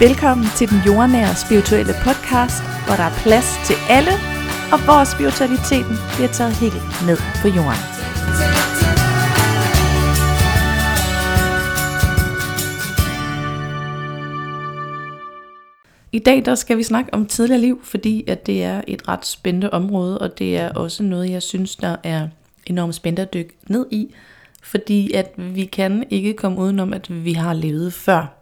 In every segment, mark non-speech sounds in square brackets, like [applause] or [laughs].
Velkommen til den jordnære spirituelle podcast, hvor der er plads til alle, og hvor spiritualiteten bliver taget helt ned på jorden. I dag der skal vi snakke om tidligere liv, fordi at det er et ret spændende område, og det er også noget, jeg synes, der er enormt spændende at dykke ned i, fordi at vi kan ikke komme udenom, at vi har levet før.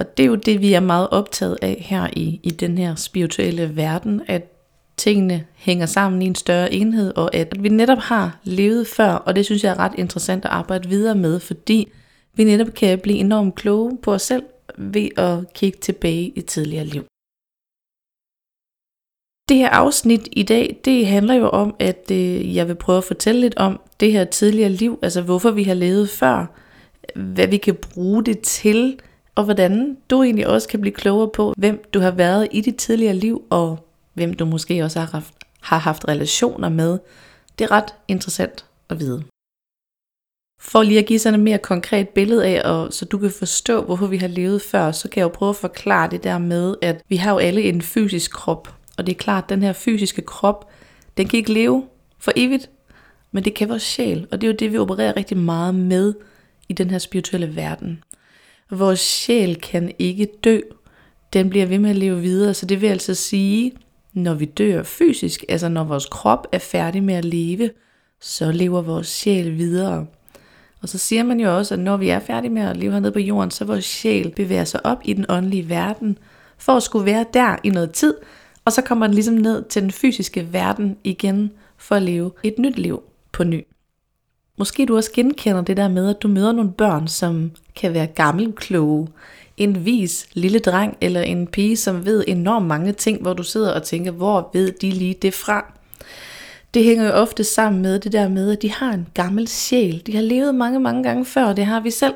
Og det er jo det, vi er meget optaget af her i, i den her spirituelle verden, at tingene hænger sammen i en større enhed, og at vi netop har levet før, og det synes jeg er ret interessant at arbejde videre med, fordi vi netop kan blive enormt kloge på os selv ved at kigge tilbage i tidligere liv. Det her afsnit i dag, det handler jo om, at øh, jeg vil prøve at fortælle lidt om det her tidligere liv, altså hvorfor vi har levet før, hvad vi kan bruge det til, og hvordan du egentlig også kan blive klogere på, hvem du har været i dit tidligere liv, og hvem du måske også har haft, har haft relationer med. Det er ret interessant at vide. For lige at give sådan et mere konkret billede af, og så du kan forstå, hvorfor vi har levet før, så kan jeg jo prøve at forklare det der med, at vi har jo alle en fysisk krop. Og det er klart, at den her fysiske krop, den kan ikke leve for evigt, men det kan vores sjæl. Og det er jo det, vi opererer rigtig meget med i den her spirituelle verden. Vores sjæl kan ikke dø. Den bliver ved med at leve videre. Så det vil altså sige, når vi dør fysisk, altså når vores krop er færdig med at leve, så lever vores sjæl videre. Og så siger man jo også, at når vi er færdige med at leve hernede på jorden, så vores sjæl bevæger sig op i den åndelige verden, for at skulle være der i noget tid, og så kommer den ligesom ned til den fysiske verden igen, for at leve et nyt liv på ny. Måske du også genkender det der med, at du møder nogle børn, som kan være gammelkloge. En vis lille dreng eller en pige, som ved enormt mange ting, hvor du sidder og tænker, hvor ved de lige det fra? Det hænger jo ofte sammen med det der med, at de har en gammel sjæl. De har levet mange, mange gange før, og det har vi selv.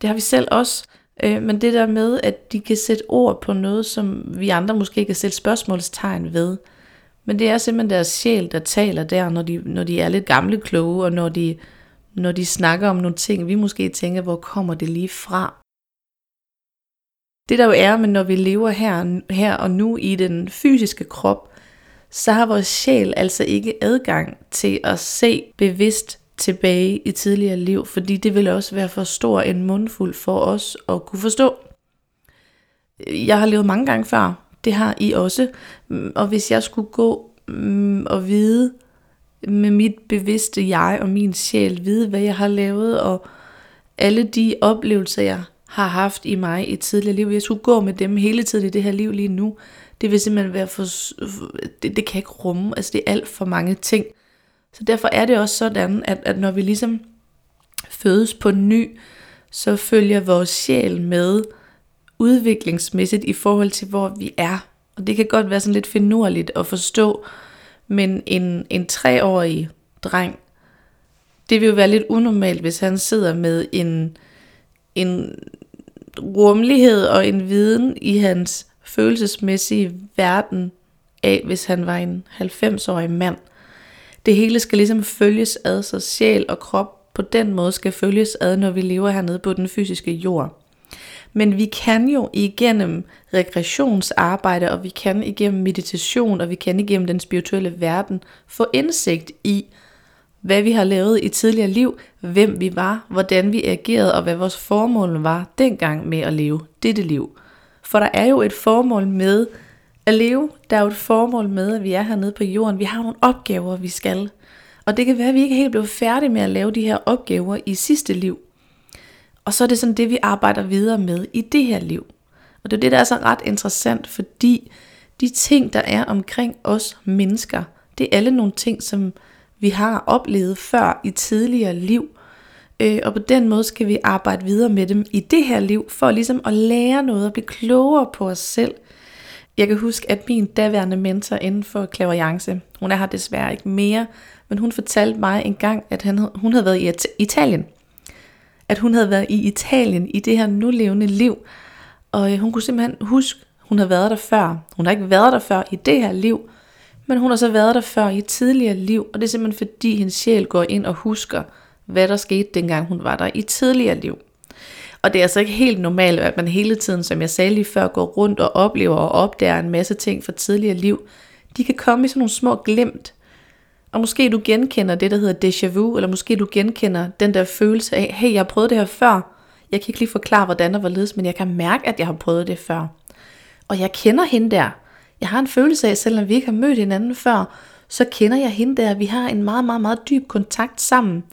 Det har vi selv også. Øh, men det der med, at de kan sætte ord på noget, som vi andre måske kan sætte spørgsmålstegn ved. Men det er simpelthen deres sjæl, der taler der, når de, når de er lidt gamle kloge, og når de, når de snakker om nogle ting, vi måske tænker, hvor kommer det lige fra? Det der jo er, men når vi lever her, her og nu i den fysiske krop, så har vores sjæl altså ikke adgang til at se bevidst tilbage i tidligere liv, fordi det vil også være for stor en mundfuld for os at kunne forstå. Jeg har levet mange gange før, det har I også, mm, og hvis jeg skulle gå mm, og vide med mit bevidste jeg og min sjæl, vide hvad jeg har lavet, og alle de oplevelser, jeg har haft i mig i tidligere liv, jeg skulle gå med dem hele tiden i det her liv lige nu, det vil simpelthen være for, det, det kan ikke rumme, altså det er alt for mange ting. Så derfor er det også sådan, at, at når vi ligesom fødes på ny, så følger vores sjæl med udviklingsmæssigt i forhold til, hvor vi er. Og det kan godt være sådan lidt finurligt at forstå, men en, en treårig dreng, det vil jo være lidt unormalt, hvis han sidder med en, en rummelighed og en viden i hans følelsesmæssige verden af, hvis han var en 90-årig mand. Det hele skal ligesom følges ad, så sjæl og krop på den måde skal følges ad, når vi lever hernede på den fysiske jord. Men vi kan jo igennem regressionsarbejde, og vi kan igennem meditation, og vi kan igennem den spirituelle verden få indsigt i, hvad vi har lavet i tidligere liv, hvem vi var, hvordan vi agerede, og hvad vores formål var dengang med at leve dette liv. For der er jo et formål med at leve. Der er jo et formål med, at vi er hernede på jorden. Vi har nogle opgaver, vi skal. Og det kan være, at vi ikke helt blev færdige med at lave de her opgaver i sidste liv. Og så er det sådan det, vi arbejder videre med i det her liv. Og det er det, der er så ret interessant, fordi de ting, der er omkring os mennesker, det er alle nogle ting, som vi har oplevet før i tidligere liv. Øh, og på den måde skal vi arbejde videre med dem i det her liv, for ligesom at lære noget og blive klogere på os selv. Jeg kan huske, at min daværende mentor inden for klaverjance, hun er her desværre ikke mere, men hun fortalte mig en gang, at han, hun havde været i Italien. At hun havde været i Italien i det her nulevende liv. Og øh, hun kunne simpelthen huske, hun havde været der før. Hun har ikke været der før i det her liv, men hun har så været der før i et tidligere liv. Og det er simpelthen fordi hendes sjæl går ind og husker, hvad der skete dengang hun var der i tidligere liv. Og det er altså ikke helt normalt, at man hele tiden, som jeg sagde lige før, går rundt og oplever og opdager en masse ting fra tidligere liv. De kan komme i sådan nogle små glemt, og måske du genkender det, der hedder déjà vu, eller måske du genkender den der følelse af, hey, jeg har prøvet det her før. Jeg kan ikke lige forklare, hvordan og hvorledes, men jeg kan mærke, at jeg har prøvet det før. Og jeg kender hende der. Jeg har en følelse af, selvom vi ikke har mødt hinanden før, så kender jeg hende der. Vi har en meget, meget, meget dyb kontakt sammen.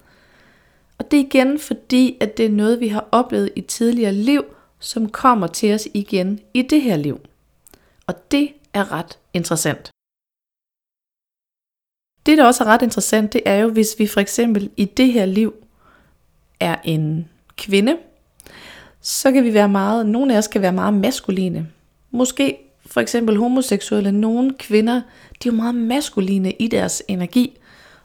Og det er igen fordi, at det er noget, vi har oplevet i tidligere liv, som kommer til os igen i det her liv. Og det er ret interessant. Det, der også er ret interessant, det er jo, hvis vi for eksempel i det her liv er en kvinde, så kan vi være meget, nogle af os kan være meget maskuline. Måske for eksempel homoseksuelle, nogle kvinder, de er jo meget maskuline i deres energi,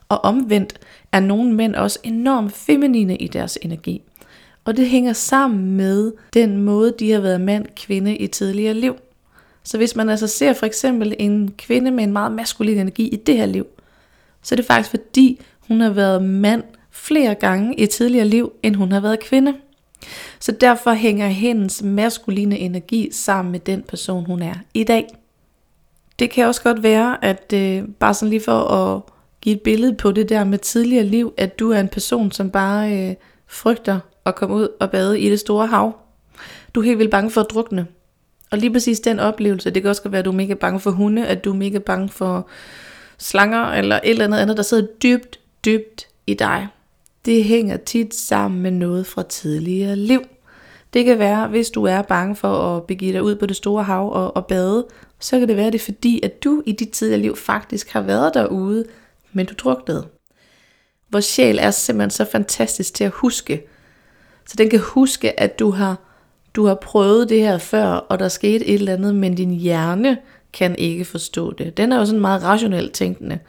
og omvendt er nogle mænd også enormt feminine i deres energi. Og det hænger sammen med den måde, de har været mand-kvinde i tidligere liv. Så hvis man altså ser for eksempel en kvinde med en meget maskulin energi i det her liv, så er det faktisk fordi, hun har været mand flere gange i tidligere liv, end hun har været kvinde. Så derfor hænger hendes maskuline energi sammen med den person, hun er i dag. Det kan også godt være, at øh, bare sådan lige for at give et billede på det der med tidligere liv, at du er en person, som bare øh, frygter at komme ud og bade i det store hav. Du er helt vildt bange for at drukne. Og lige præcis den oplevelse, det kan også godt være, at du er mega bange for hunde, at du er mega bange for slanger, eller et eller andet andet, der sidder dybt, dybt i dig. Det hænger tit sammen med noget fra tidligere liv. Det kan være, hvis du er bange for at begive dig ud på det store hav og, og bade, så kan det være det fordi, at du i dit tidligere liv faktisk har været derude, men du druknede. Vores sjæl er simpelthen så fantastisk til at huske. Så den kan huske, at du har, du har prøvet det her før, og der skete et eller andet, men din hjerne kan ikke forstå det. Den er jo sådan meget rationelt tænkende.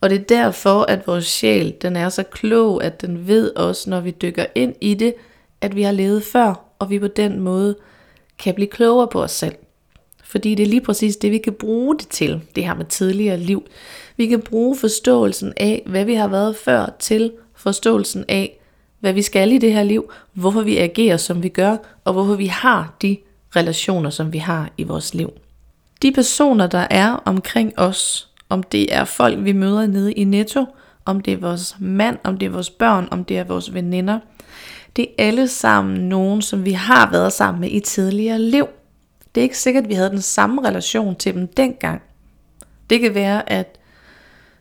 Og det er derfor, at vores sjæl, den er så klog, at den ved os, når vi dykker ind i det, at vi har levet før, og vi på den måde kan blive klogere på os selv. Fordi det er lige præcis det, vi kan bruge det til, det her med tidligere liv. Vi kan bruge forståelsen af, hvad vi har været før, til forståelsen af, hvad vi skal i det her liv, hvorfor vi agerer, som vi gør, og hvorfor vi har de relationer, som vi har i vores liv. De personer, der er omkring os, om det er folk, vi møder nede i Netto, om det er vores mand, om det er vores børn, om det er vores veninder, det er alle sammen nogen, som vi har været sammen med i tidligere liv. Det er ikke sikkert, at vi havde den samme relation til dem dengang. Det kan være, at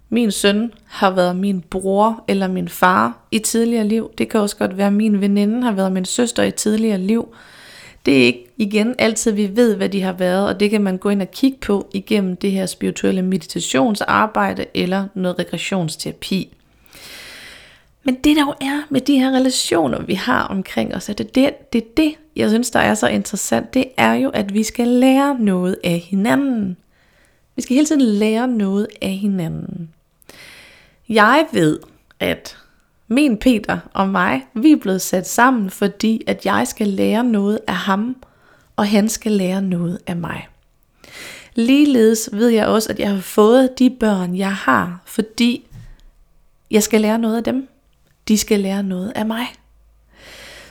min søn har været min bror eller min far i tidligere liv. Det kan også godt være, at min veninde har været min søster i tidligere liv. Det er ikke igen altid, vi ved, hvad de har været, og det kan man gå ind og kigge på igennem det her spirituelle meditationsarbejde eller noget regressionsterapi. Men det der jo er med de her relationer, vi har omkring os, at det, det, det, det, jeg synes, der er så interessant, det er jo, at vi skal lære noget af hinanden. Vi skal hele tiden lære noget af hinanden. Jeg ved, at min Peter og mig, vi er blevet sat sammen, fordi at jeg skal lære noget af ham, og han skal lære noget af mig. Ligeledes ved jeg også, at jeg har fået de børn, jeg har, fordi jeg skal lære noget af dem. De skal lære noget af mig.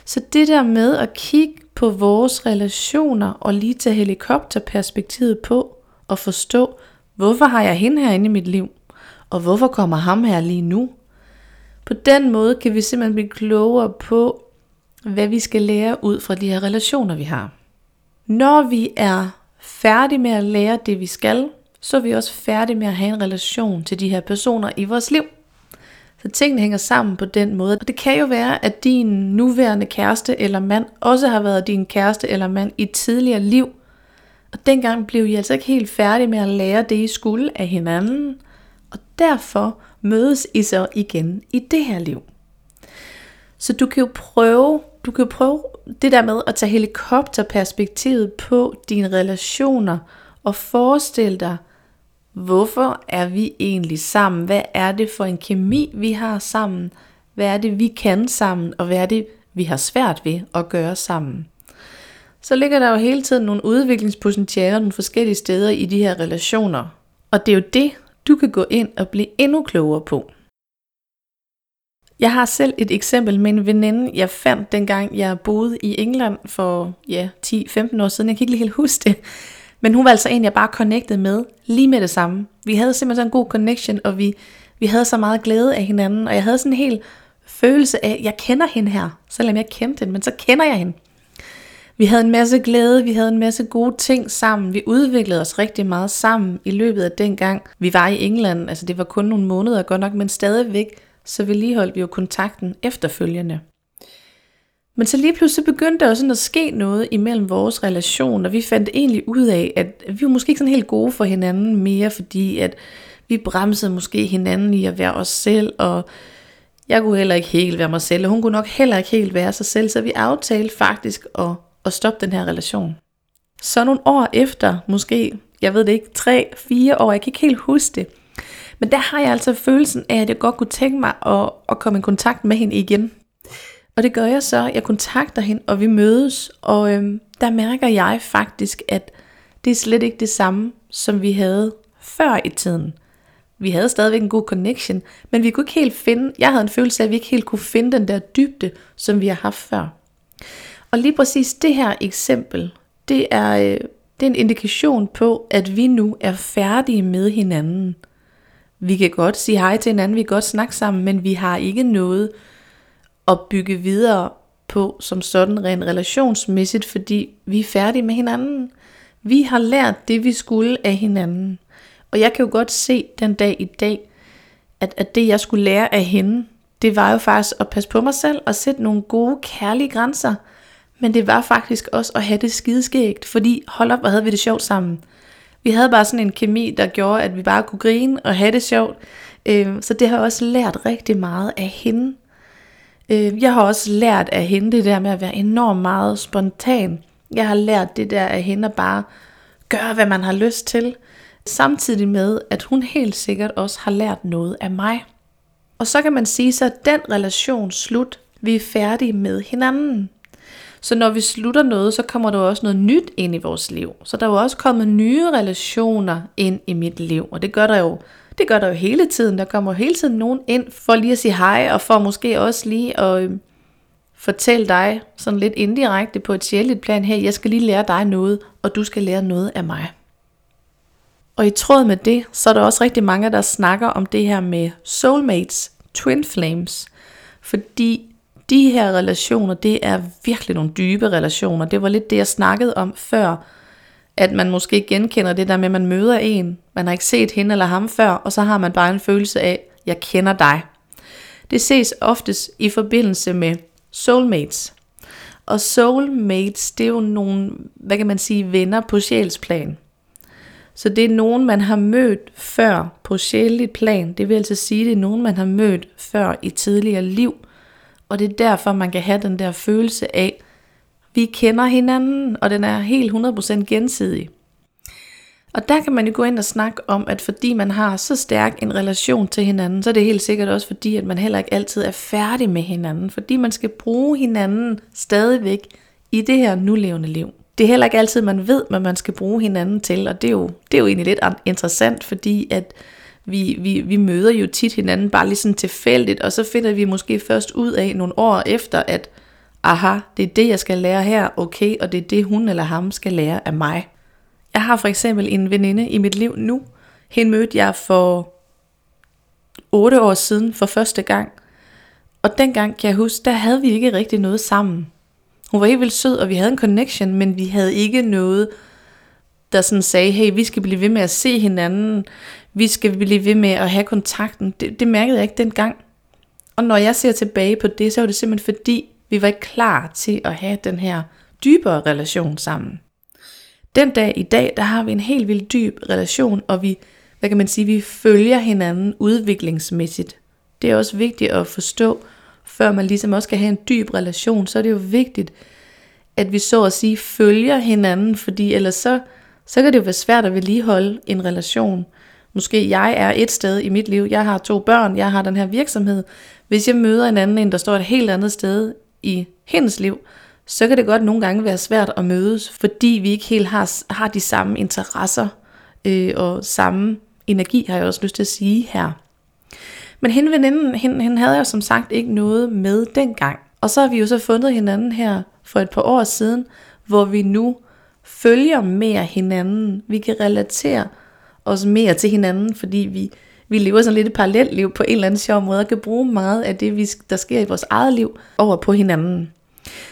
Så det der med at kigge på vores relationer og lige tage helikopterperspektivet på og forstå, hvorfor har jeg hende her inde i mit liv, og hvorfor kommer ham her lige nu. På den måde kan vi simpelthen blive klogere på, hvad vi skal lære ud fra de her relationer, vi har. Når vi er færdige med at lære det, vi skal, så er vi også færdige med at have en relation til de her personer i vores liv. Så tingene hænger sammen på den måde. Og det kan jo være, at din nuværende kæreste eller mand også har været din kæreste eller mand i et tidligere liv. Og dengang blev I altså ikke helt færdige med at lære det, I skulle af hinanden. Og derfor mødes I så igen i det her liv. Så du kan jo prøve, du kan jo prøve det der med at tage helikopterperspektivet på dine relationer og forestille dig, Hvorfor er vi egentlig sammen? Hvad er det for en kemi, vi har sammen? Hvad er det, vi kan sammen? Og hvad er det, vi har svært ved at gøre sammen? Så ligger der jo hele tiden nogle udviklingspotentialer nogle forskellige steder i de her relationer. Og det er jo det, du kan gå ind og blive endnu klogere på. Jeg har selv et eksempel med en veninde, jeg fandt dengang jeg boede i England for ja, 10-15 år siden. Jeg kan ikke lige helt huske det. Men hun var altså en, jeg bare connectede med lige med det samme. Vi havde simpelthen en god connection, og vi, vi havde så meget glæde af hinanden. Og jeg havde sådan en hel følelse af, at jeg kender hende her. Selvom jeg kendte hende, men så kender jeg hende. Vi havde en masse glæde, vi havde en masse gode ting sammen. Vi udviklede os rigtig meget sammen i løbet af den gang, vi var i England. Altså det var kun nogle måneder godt nok, men stadigvæk, så vedligeholdt vi jo kontakten efterfølgende. Men så lige pludselig begyndte der også sådan at ske noget imellem vores relation, og vi fandt egentlig ud af, at vi var måske ikke sådan helt gode for hinanden mere, fordi at vi bremsede måske hinanden i at være os selv, og jeg kunne heller ikke helt være mig selv, og hun kunne nok heller ikke helt være sig selv, så vi aftalte faktisk at at stoppe den her relation. Så nogle år efter, måske, jeg ved det ikke, tre, fire år, jeg kan ikke helt huske det, men der har jeg altså følelsen af, at jeg godt kunne tænke mig at, at komme i kontakt med hende igen. Og det gør jeg så, jeg kontakter hende, og vi mødes, og øhm, der mærker jeg faktisk, at det er slet ikke det samme, som vi havde før i tiden. Vi havde stadigvæk en god connection, men vi kunne ikke helt finde, jeg havde en følelse af, at vi ikke helt kunne finde den der dybde, som vi har haft før. Og lige præcis det her eksempel, det er, øh, det er en indikation på, at vi nu er færdige med hinanden. Vi kan godt sige hej til hinanden, vi kan godt snakke sammen, men vi har ikke noget at bygge videre på som sådan rent relationsmæssigt, fordi vi er færdige med hinanden. Vi har lært det, vi skulle af hinanden. Og jeg kan jo godt se den dag i dag, at, at det jeg skulle lære af hende, det var jo faktisk at passe på mig selv og sætte nogle gode, kærlige grænser – men det var faktisk også at have det skideskægt, fordi hold op, hvor havde vi det sjovt sammen. Vi havde bare sådan en kemi, der gjorde, at vi bare kunne grine og have det sjovt. Øhm, så det har jeg også lært rigtig meget af hende. Øhm, jeg har også lært af hende det der med at være enormt meget spontan. Jeg har lært det der af hende at bare gøre, hvad man har lyst til. Samtidig med, at hun helt sikkert også har lært noget af mig. Og så kan man sige, så den relation slut. Vi er færdige med hinanden. Så når vi slutter noget, så kommer der også noget nyt ind i vores liv. Så der er jo også kommet nye relationer ind i mit liv, og det gør der jo det gør der jo hele tiden. Der kommer hele tiden nogen ind for lige at sige hej, og for måske også lige at øh, fortælle dig sådan lidt indirekte på et sjældent plan, her, jeg skal lige lære dig noget, og du skal lære noget af mig. Og i tråd med det, så er der også rigtig mange, der snakker om det her med soulmates, twin flames. Fordi de her relationer, det er virkelig nogle dybe relationer. Det var lidt det, jeg snakkede om før, at man måske genkender det der med, at man møder en, man har ikke set hende eller ham før, og så har man bare en følelse af, jeg kender dig. Det ses oftest i forbindelse med soulmates. Og soulmates, det er jo nogle, hvad kan man sige, venner på sjælsplan. Så det er nogen, man har mødt før på sjældent plan. Det vil altså sige, det er nogen, man har mødt før i tidligere liv. Og det er derfor, man kan have den der følelse af, vi kender hinanden, og den er helt 100% gensidig. Og der kan man jo gå ind og snakke om, at fordi man har så stærk en relation til hinanden, så er det helt sikkert også fordi, at man heller ikke altid er færdig med hinanden. Fordi man skal bruge hinanden stadigvæk i det her nulevende liv. Det er heller ikke altid, man ved, hvad man skal bruge hinanden til, og det er jo, det er jo egentlig lidt interessant, fordi at vi, vi, vi møder jo tit hinanden bare lige sådan tilfældigt, og så finder vi måske først ud af nogle år efter, at aha, det er det, jeg skal lære her, okay, og det er det, hun eller ham skal lære af mig. Jeg har for eksempel en veninde i mit liv nu. Hende mødte jeg for 8 år siden for første gang. Og dengang kan jeg huske, der havde vi ikke rigtig noget sammen. Hun var helt vildt sød, og vi havde en connection, men vi havde ikke noget, der sådan sagde, hey, vi skal blive ved med at se hinanden vi skal blive ved med at have kontakten. Det, det mærkede jeg ikke dengang. Og når jeg ser tilbage på det, så var det simpelthen fordi, vi var ikke klar til at have den her dybere relation sammen. Den dag i dag, der har vi en helt vildt dyb relation, og vi, hvad kan man sige, vi følger hinanden udviklingsmæssigt. Det er også vigtigt at forstå, før man ligesom også kan have en dyb relation, så er det jo vigtigt, at vi så at sige følger hinanden, fordi ellers så, så kan det jo være svært at vedligeholde en relation. Måske jeg er et sted i mit liv, jeg har to børn, jeg har den her virksomhed. Hvis jeg møder en anden, en der står et helt andet sted i hendes liv, så kan det godt nogle gange være svært at mødes, fordi vi ikke helt har, har de samme interesser øh, og samme energi, har jeg også lyst til at sige her. Men hende veninden, hende, hende havde jeg som sagt ikke noget med dengang. Og så har vi jo så fundet hinanden her for et par år siden, hvor vi nu følger mere hinanden. Vi kan relatere os mere til hinanden, fordi vi, vi lever sådan lidt et parallelt liv på en eller anden sjov måde, og kan bruge meget af det, vi, der sker i vores eget liv, over på hinanden.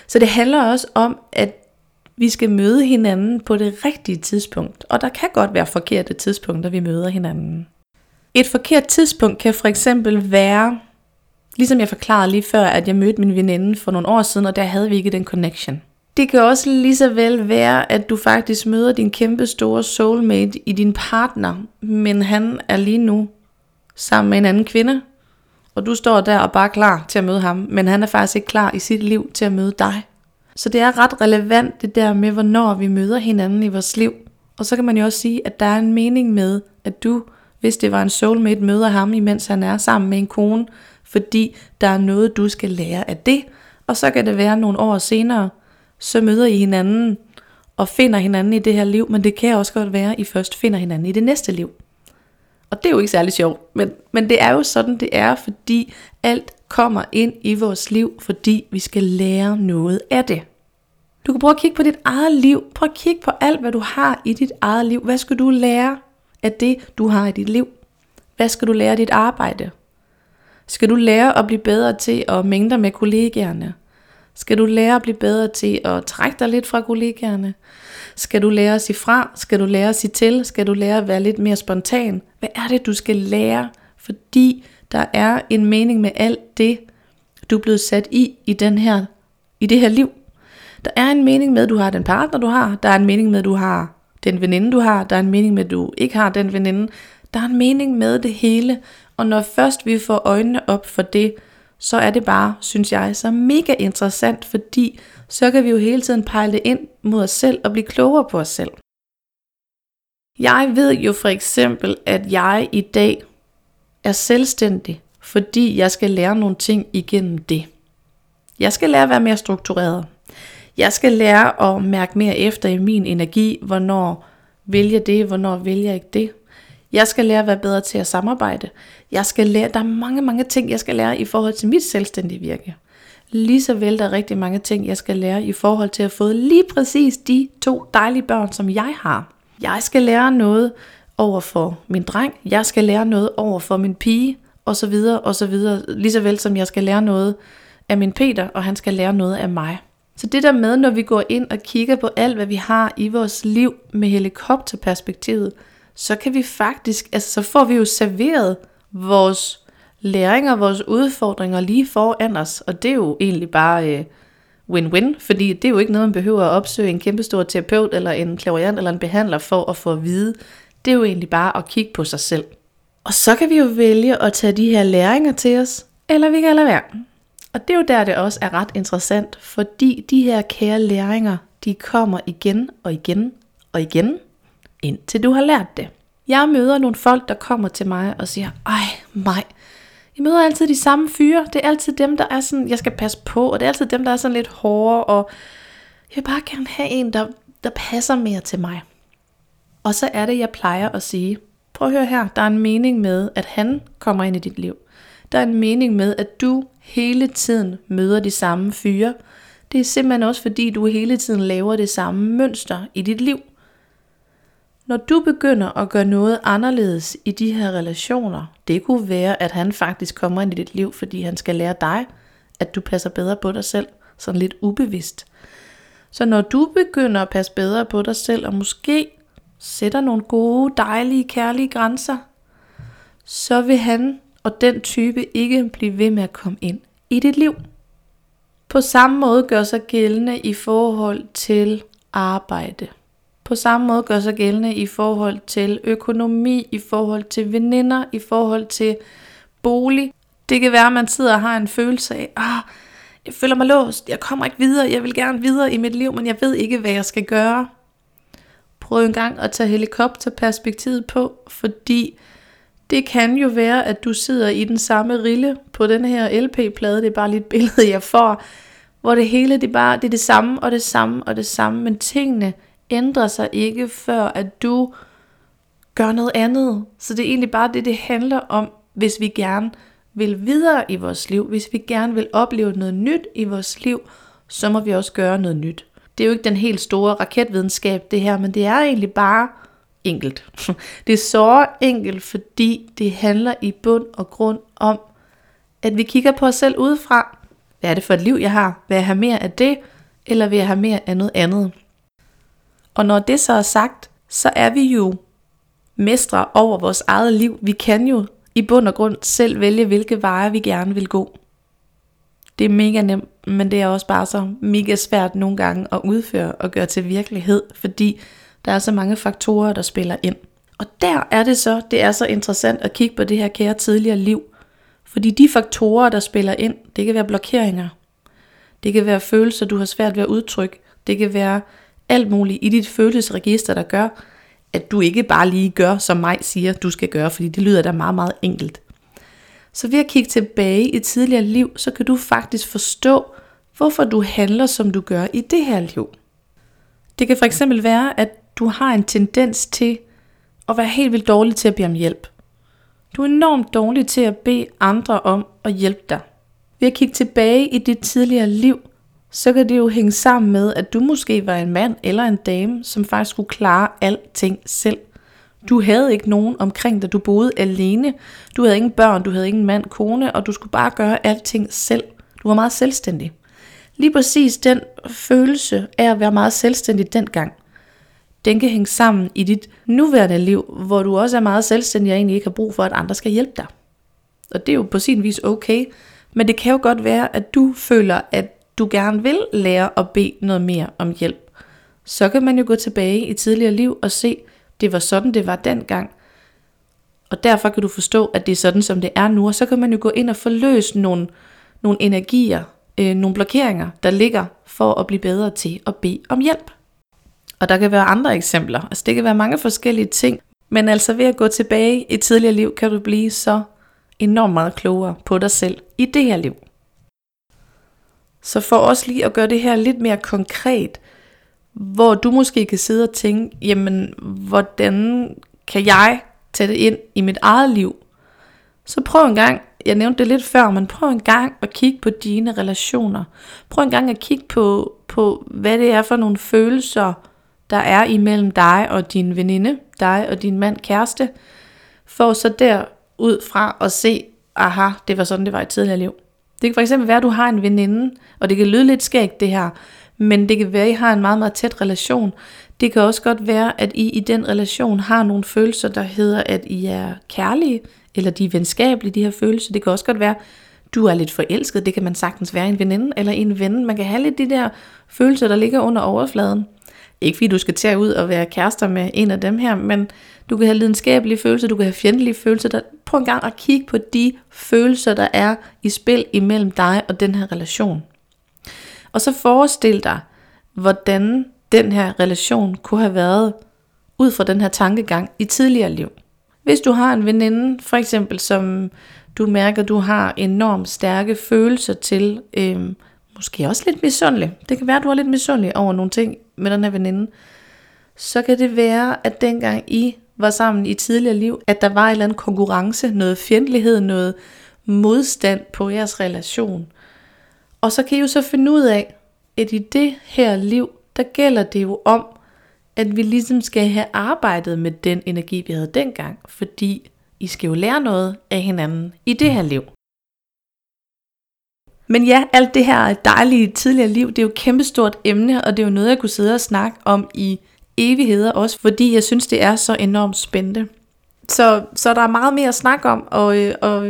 Så det handler også om, at vi skal møde hinanden på det rigtige tidspunkt, og der kan godt være forkerte tidspunkter, vi møder hinanden. Et forkert tidspunkt kan for eksempel være, ligesom jeg forklarede lige før, at jeg mødte min veninde for nogle år siden, og der havde vi ikke den connection. Det kan også lige så vel være, at du faktisk møder din kæmpe store soulmate i din partner, men han er lige nu sammen med en anden kvinde, og du står der og bare klar til at møde ham, men han er faktisk ikke klar i sit liv til at møde dig. Så det er ret relevant det der med, hvornår vi møder hinanden i vores liv. Og så kan man jo også sige, at der er en mening med, at du, hvis det var en soulmate, møder ham, imens han er sammen med en kone, fordi der er noget, du skal lære af det. Og så kan det være nogle år senere, så møder I hinanden og finder hinanden i det her liv, men det kan også godt være, at I først finder hinanden i det næste liv. Og det er jo ikke særlig sjovt, men, men det er jo sådan, det er, fordi alt kommer ind i vores liv, fordi vi skal lære noget af det. Du kan prøve at kigge på dit eget liv. Prøv at kigge på alt, hvad du har i dit eget liv. Hvad skal du lære af det, du har i dit liv? Hvad skal du lære af dit arbejde? Skal du lære at blive bedre til at mængde med kollegaerne? Skal du lære at blive bedre til at trække dig lidt fra kollegaerne? Skal du lære at sige fra? Skal du lære at sige til? Skal du lære at være lidt mere spontan? Hvad er det, du skal lære? Fordi der er en mening med alt det, du er blevet sat i i, den her, i det her liv. Der er en mening med, at du har den partner, du har. Der er en mening med, at du har den veninde, du har. Der er en mening med, at du ikke har den veninde. Der er en mening med det hele. Og når først vi får øjnene op for det, så er det bare, synes jeg, så mega interessant, fordi så kan vi jo hele tiden pejle det ind mod os selv og blive klogere på os selv. Jeg ved jo for eksempel, at jeg i dag er selvstændig, fordi jeg skal lære nogle ting igennem det. Jeg skal lære at være mere struktureret. Jeg skal lære at mærke mere efter i min energi, hvornår vælger det, hvornår vælger jeg ikke det. Jeg skal lære at være bedre til at samarbejde. Jeg skal lære, der er mange, mange ting, jeg skal lære i forhold til mit selvstændige virke. Lige så vel der er rigtig mange ting, jeg skal lære i forhold til at få lige præcis de to dejlige børn, som jeg har. Jeg skal lære noget over for min dreng, jeg skal lære noget over for min pige, og så videre, og så videre. Lige så vel som jeg skal lære noget af min Peter, og han skal lære noget af mig. Så det der med, når vi går ind og kigger på alt, hvad vi har i vores liv med helikopterperspektivet, så kan vi faktisk, altså så får vi jo serveret vores læringer, vores udfordringer lige foran os, og det er jo egentlig bare øh, win-win, fordi det er jo ikke noget, man behøver at opsøge en kæmpestor terapeut, eller en klaverant, eller en behandler for at få at vide. Det er jo egentlig bare at kigge på sig selv. Og så kan vi jo vælge at tage de her læringer til os, eller vi kan lade være. Og det er jo der, det også er ret interessant, fordi de her kære læringer, de kommer igen og igen og igen, indtil du har lært det. Jeg møder nogle folk, der kommer til mig og siger, ej mig, jeg møder altid de samme fyre. Det er altid dem, der er sådan, jeg skal passe på, og det er altid dem, der er sådan lidt hårde, og jeg vil bare gerne have en, der, der passer mere til mig. Og så er det, jeg plejer at sige, prøv at høre her, der er en mening med, at han kommer ind i dit liv. Der er en mening med, at du hele tiden møder de samme fyre. Det er simpelthen også fordi, du hele tiden laver det samme mønster i dit liv. Når du begynder at gøre noget anderledes i de her relationer, det kunne være, at han faktisk kommer ind i dit liv, fordi han skal lære dig, at du passer bedre på dig selv, sådan lidt ubevidst. Så når du begynder at passe bedre på dig selv, og måske sætter nogle gode, dejlige, kærlige grænser, så vil han og den type ikke blive ved med at komme ind i dit liv. På samme måde gør sig gældende i forhold til arbejde. På samme måde gør sig gældende i forhold til økonomi, i forhold til veninder, i forhold til bolig. Det kan være, at man sidder og har en følelse af, ah, jeg føler mig låst, jeg kommer ikke videre, jeg vil gerne videre i mit liv, men jeg ved ikke, hvad jeg skal gøre. Prøv en gang at tage helikopterperspektivet på, fordi det kan jo være, at du sidder i den samme rille på den her LP-plade, det er bare lige et billede, jeg får, hvor det hele det bare det er det samme og det samme og det samme, men tingene ændrer sig ikke, før at du gør noget andet. Så det er egentlig bare det, det handler om, hvis vi gerne vil videre i vores liv, hvis vi gerne vil opleve noget nyt i vores liv, så må vi også gøre noget nyt. Det er jo ikke den helt store raketvidenskab det her, men det er egentlig bare enkelt. [laughs] Det er så enkelt, fordi det handler i bund og grund om, at vi kigger på os selv udefra. Hvad er det for et liv, jeg har? Vil jeg have mere af det, eller vil jeg have mere af noget andet? Og når det så er sagt, så er vi jo mestre over vores eget liv. Vi kan jo i bund og grund selv vælge, hvilke veje vi gerne vil gå. Det er mega nemt, men det er også bare så mega svært nogle gange at udføre og gøre til virkelighed, fordi der er så mange faktorer, der spiller ind. Og der er det så, det er så interessant at kigge på det her kære tidligere liv. Fordi de faktorer, der spiller ind, det kan være blokeringer. Det kan være følelser, du har svært ved at udtrykke. Det kan være alt muligt i dit følelsesregister, der gør, at du ikke bare lige gør, som mig siger, du skal gøre, fordi det lyder da meget, meget enkelt. Så ved at kigge tilbage i tidligere liv, så kan du faktisk forstå, hvorfor du handler, som du gør i det her liv. Det kan for eksempel være, at du har en tendens til at være helt vildt dårlig til at bede om hjælp. Du er enormt dårlig til at bede andre om at hjælpe dig. Ved at kigge tilbage i dit tidligere liv, så kan det jo hænge sammen med, at du måske var en mand eller en dame, som faktisk skulle klare alting selv. Du havde ikke nogen omkring dig, du boede alene, du havde ingen børn, du havde ingen mand, kone, og du skulle bare gøre alting selv. Du var meget selvstændig. Lige præcis den følelse af at være meget selvstændig dengang, den kan hænge sammen i dit nuværende liv, hvor du også er meget selvstændig og egentlig ikke har brug for, at andre skal hjælpe dig. Og det er jo på sin vis okay, men det kan jo godt være, at du føler, at du gerne vil lære at bede noget mere om hjælp. Så kan man jo gå tilbage i tidligere liv og se, det var sådan, det var dengang. Og derfor kan du forstå, at det er sådan, som det er nu. Og så kan man jo gå ind og forløse nogle, nogle energier, øh, nogle blokeringer, der ligger for at blive bedre til at bede om hjælp. Og der kan være andre eksempler. Altså det kan være mange forskellige ting. Men altså ved at gå tilbage i tidligere liv, kan du blive så enormt meget klogere på dig selv i det her liv. Så for os lige at gøre det her lidt mere konkret, hvor du måske kan sidde og tænke, jamen hvordan kan jeg tage det ind i mit eget liv? Så prøv en gang, jeg nævnte det lidt før, men prøv en gang at kigge på dine relationer. Prøv en gang at kigge på, på hvad det er for nogle følelser, der er imellem dig og din veninde, dig og din mand, kæreste, for så der ud fra at se, aha, det var sådan, det var i tidligere liv. Det kan for eksempel være, at du har en veninde, og det kan lyde lidt skægt det her, men det kan være, at I har en meget, meget tæt relation. Det kan også godt være, at I i den relation har nogle følelser, der hedder, at I er kærlige, eller de er venskabelige, de her følelser. Det kan også godt være, du er lidt forelsket, det kan man sagtens være en veninde eller en ven. Man kan have lidt de der følelser, der ligger under overfladen. Ikke fordi du skal tage ud og være kærester med en af dem her, men du kan have lidenskabelige følelser, du kan have fjendtlige følelser. Der, prøv en gang at kigge på de følelser, der er i spil imellem dig og den her relation. Og så forestil dig, hvordan den her relation kunne have været ud fra den her tankegang i tidligere liv. Hvis du har en veninde, for eksempel, som du mærker, du har enormt stærke følelser til, øhm, måske også lidt misundelig. Det kan være, at du er lidt misundelig over nogle ting med den her veninde. Så kan det være, at dengang I var sammen i tidligere liv, at der var en eller anden konkurrence, noget fjendtlighed, noget modstand på jeres relation. Og så kan I jo så finde ud af, at i det her liv, der gælder det jo om, at vi ligesom skal have arbejdet med den energi, vi havde dengang, fordi I skal jo lære noget af hinanden i det her liv. Men ja, alt det her dejlige tidligere liv, det er jo et kæmpestort emne, og det er jo noget, jeg kunne sidde og snakke om i evigheder også, fordi jeg synes, det er så enormt spændende. Så, så der er meget mere at snakke om, og, øh, og,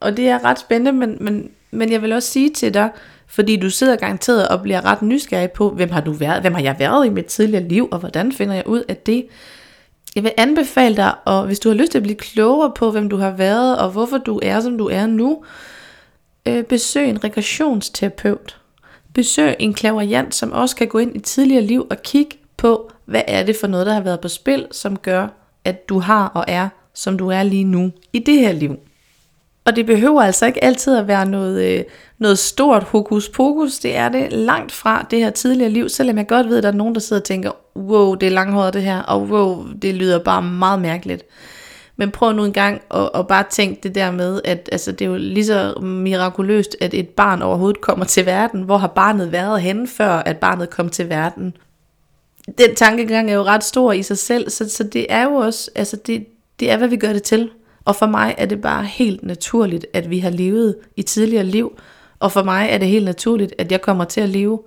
og det er ret spændende, men, men, men jeg vil også sige til dig, fordi du sidder garanteret og bliver ret nysgerrig på, hvem har du været, hvem har jeg været i mit tidligere liv, og hvordan finder jeg ud af det. Jeg vil anbefale dig, og hvis du har lyst til at blive klogere på, hvem du har været, og hvorfor du er, som du er nu, øh, Øh, besøg en regressionsterapeut. Besøg en klaverjant, som også kan gå ind i tidligere liv og kigge på, hvad er det for noget, der har været på spil, som gør, at du har og er, som du er lige nu i det her liv. Og det behøver altså ikke altid at være noget, øh, noget stort hokus pokus. Det er det langt fra det her tidligere liv, selvom jeg godt ved, at der er nogen, der sidder og tænker, wow, det er langhåret det her, og wow, det lyder bare meget mærkeligt. Men prøv nu en gang at, at bare tænke det der med, at altså, det er jo lige så mirakuløst, at et barn overhovedet kommer til verden. Hvor har barnet været henne, før at barnet kom til verden? Den tankegang er jo ret stor i sig selv, så, så det er jo også, altså det, det er, hvad vi gør det til. Og for mig er det bare helt naturligt, at vi har levet i tidligere liv. Og for mig er det helt naturligt, at jeg kommer til at leve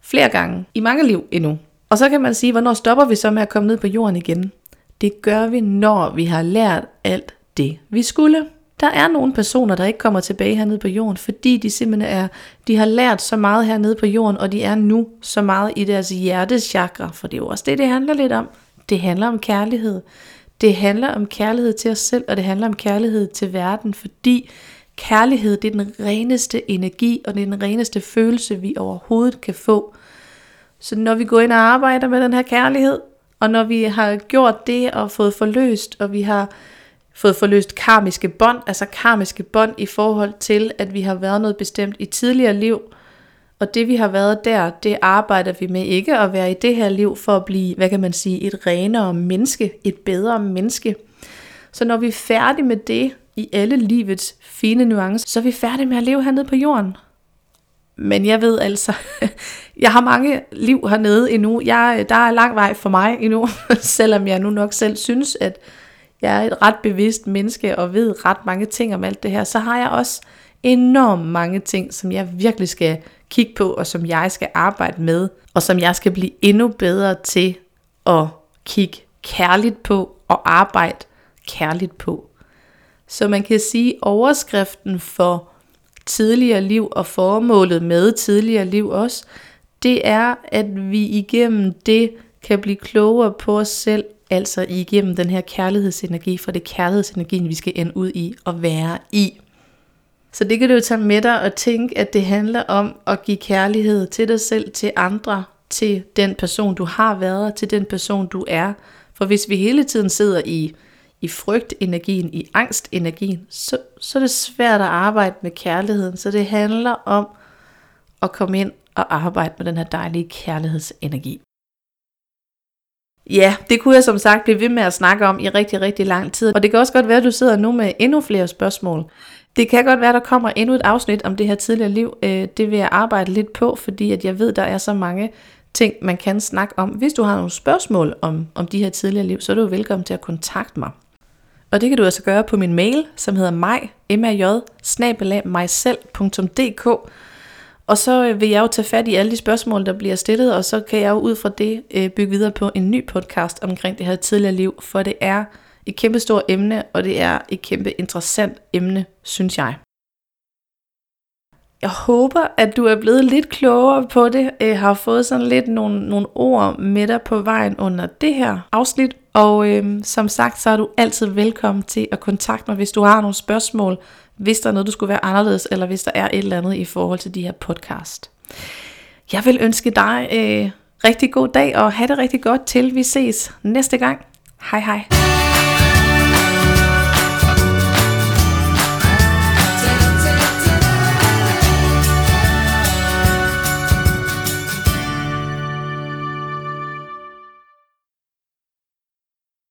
flere gange i mange liv endnu. Og så kan man sige, hvornår stopper vi så med at komme ned på jorden igen? Det gør vi, når vi har lært alt det, vi skulle. Der er nogle personer, der ikke kommer tilbage hernede på jorden, fordi de simpelthen er, de har lært så meget hernede på jorden, og de er nu så meget i deres hjertechakra, for det er jo også det, det handler lidt om. Det handler om kærlighed. Det handler om kærlighed til os selv, og det handler om kærlighed til verden, fordi kærlighed det er den reneste energi, og det er den reneste følelse, vi overhovedet kan få. Så når vi går ind og arbejder med den her kærlighed, og når vi har gjort det og fået forløst, og vi har fået forløst karmiske bånd, altså karmiske bånd i forhold til, at vi har været noget bestemt i tidligere liv, og det vi har været der, det arbejder vi med ikke at være i det her liv for at blive, hvad kan man sige, et renere menneske, et bedre menneske. Så når vi er færdige med det i alle livets fine nuancer, så er vi færdige med at leve hernede på jorden. Men jeg ved altså, [laughs] jeg har mange liv hernede endnu. Jeg, der er lang vej for mig endnu, [laughs] selvom jeg nu nok selv synes, at jeg er et ret bevidst menneske og ved ret mange ting om alt det her, så har jeg også enormt mange ting, som jeg virkelig skal kigge på, og som jeg skal arbejde med, og som jeg skal blive endnu bedre til at kigge kærligt på og arbejde kærligt på. Så man kan sige, overskriften for tidligere liv og formålet med tidligere liv også, det er, at vi igennem det kan blive klogere på os selv, altså igennem den her kærlighedsenergi, for det er kærlighedsenergien, vi skal ende ud i og være i. Så det kan du jo tage med dig og tænke, at det handler om at give kærlighed til dig selv, til andre, til den person, du har været, til den person, du er. For hvis vi hele tiden sidder i, i frygtenergien, i angstenergien, så, så er det svært at arbejde med kærligheden. Så det handler om at komme ind og arbejde med den her dejlige kærlighedsenergi. Ja, det kunne jeg som sagt blive ved med at snakke om i rigtig, rigtig lang tid. Og det kan også godt være, at du sidder nu med endnu flere spørgsmål. Det kan godt være, at der kommer endnu et afsnit om det her tidligere liv. Øh, det vil jeg arbejde lidt på, fordi at jeg ved, at der er så mange ting, man kan snakke om. Hvis du har nogle spørgsmål om, om de her tidligere liv, så er du velkommen til at kontakte mig. Og det kan du altså gøre på min mail, som hedder mig, maj, Og så øh, vil jeg jo tage fat i alle de spørgsmål, der bliver stillet, og så kan jeg jo ud fra det øh, bygge videre på en ny podcast omkring det her tidligere liv, for det er et kæmpe stort emne, og det er et kæmpe interessant emne, synes jeg. Jeg håber, at du er blevet lidt klogere på det, øh, har fået sådan lidt nogle, nogle ord med dig på vejen under det her afsnit, og øh, som sagt, så er du altid velkommen til at kontakte mig, hvis du har nogle spørgsmål, hvis der er noget, du skulle være anderledes, eller hvis der er et eller andet i forhold til de her podcast. Jeg vil ønske dig øh, rigtig god dag, og have det rigtig godt til vi ses næste gang. Hej hej.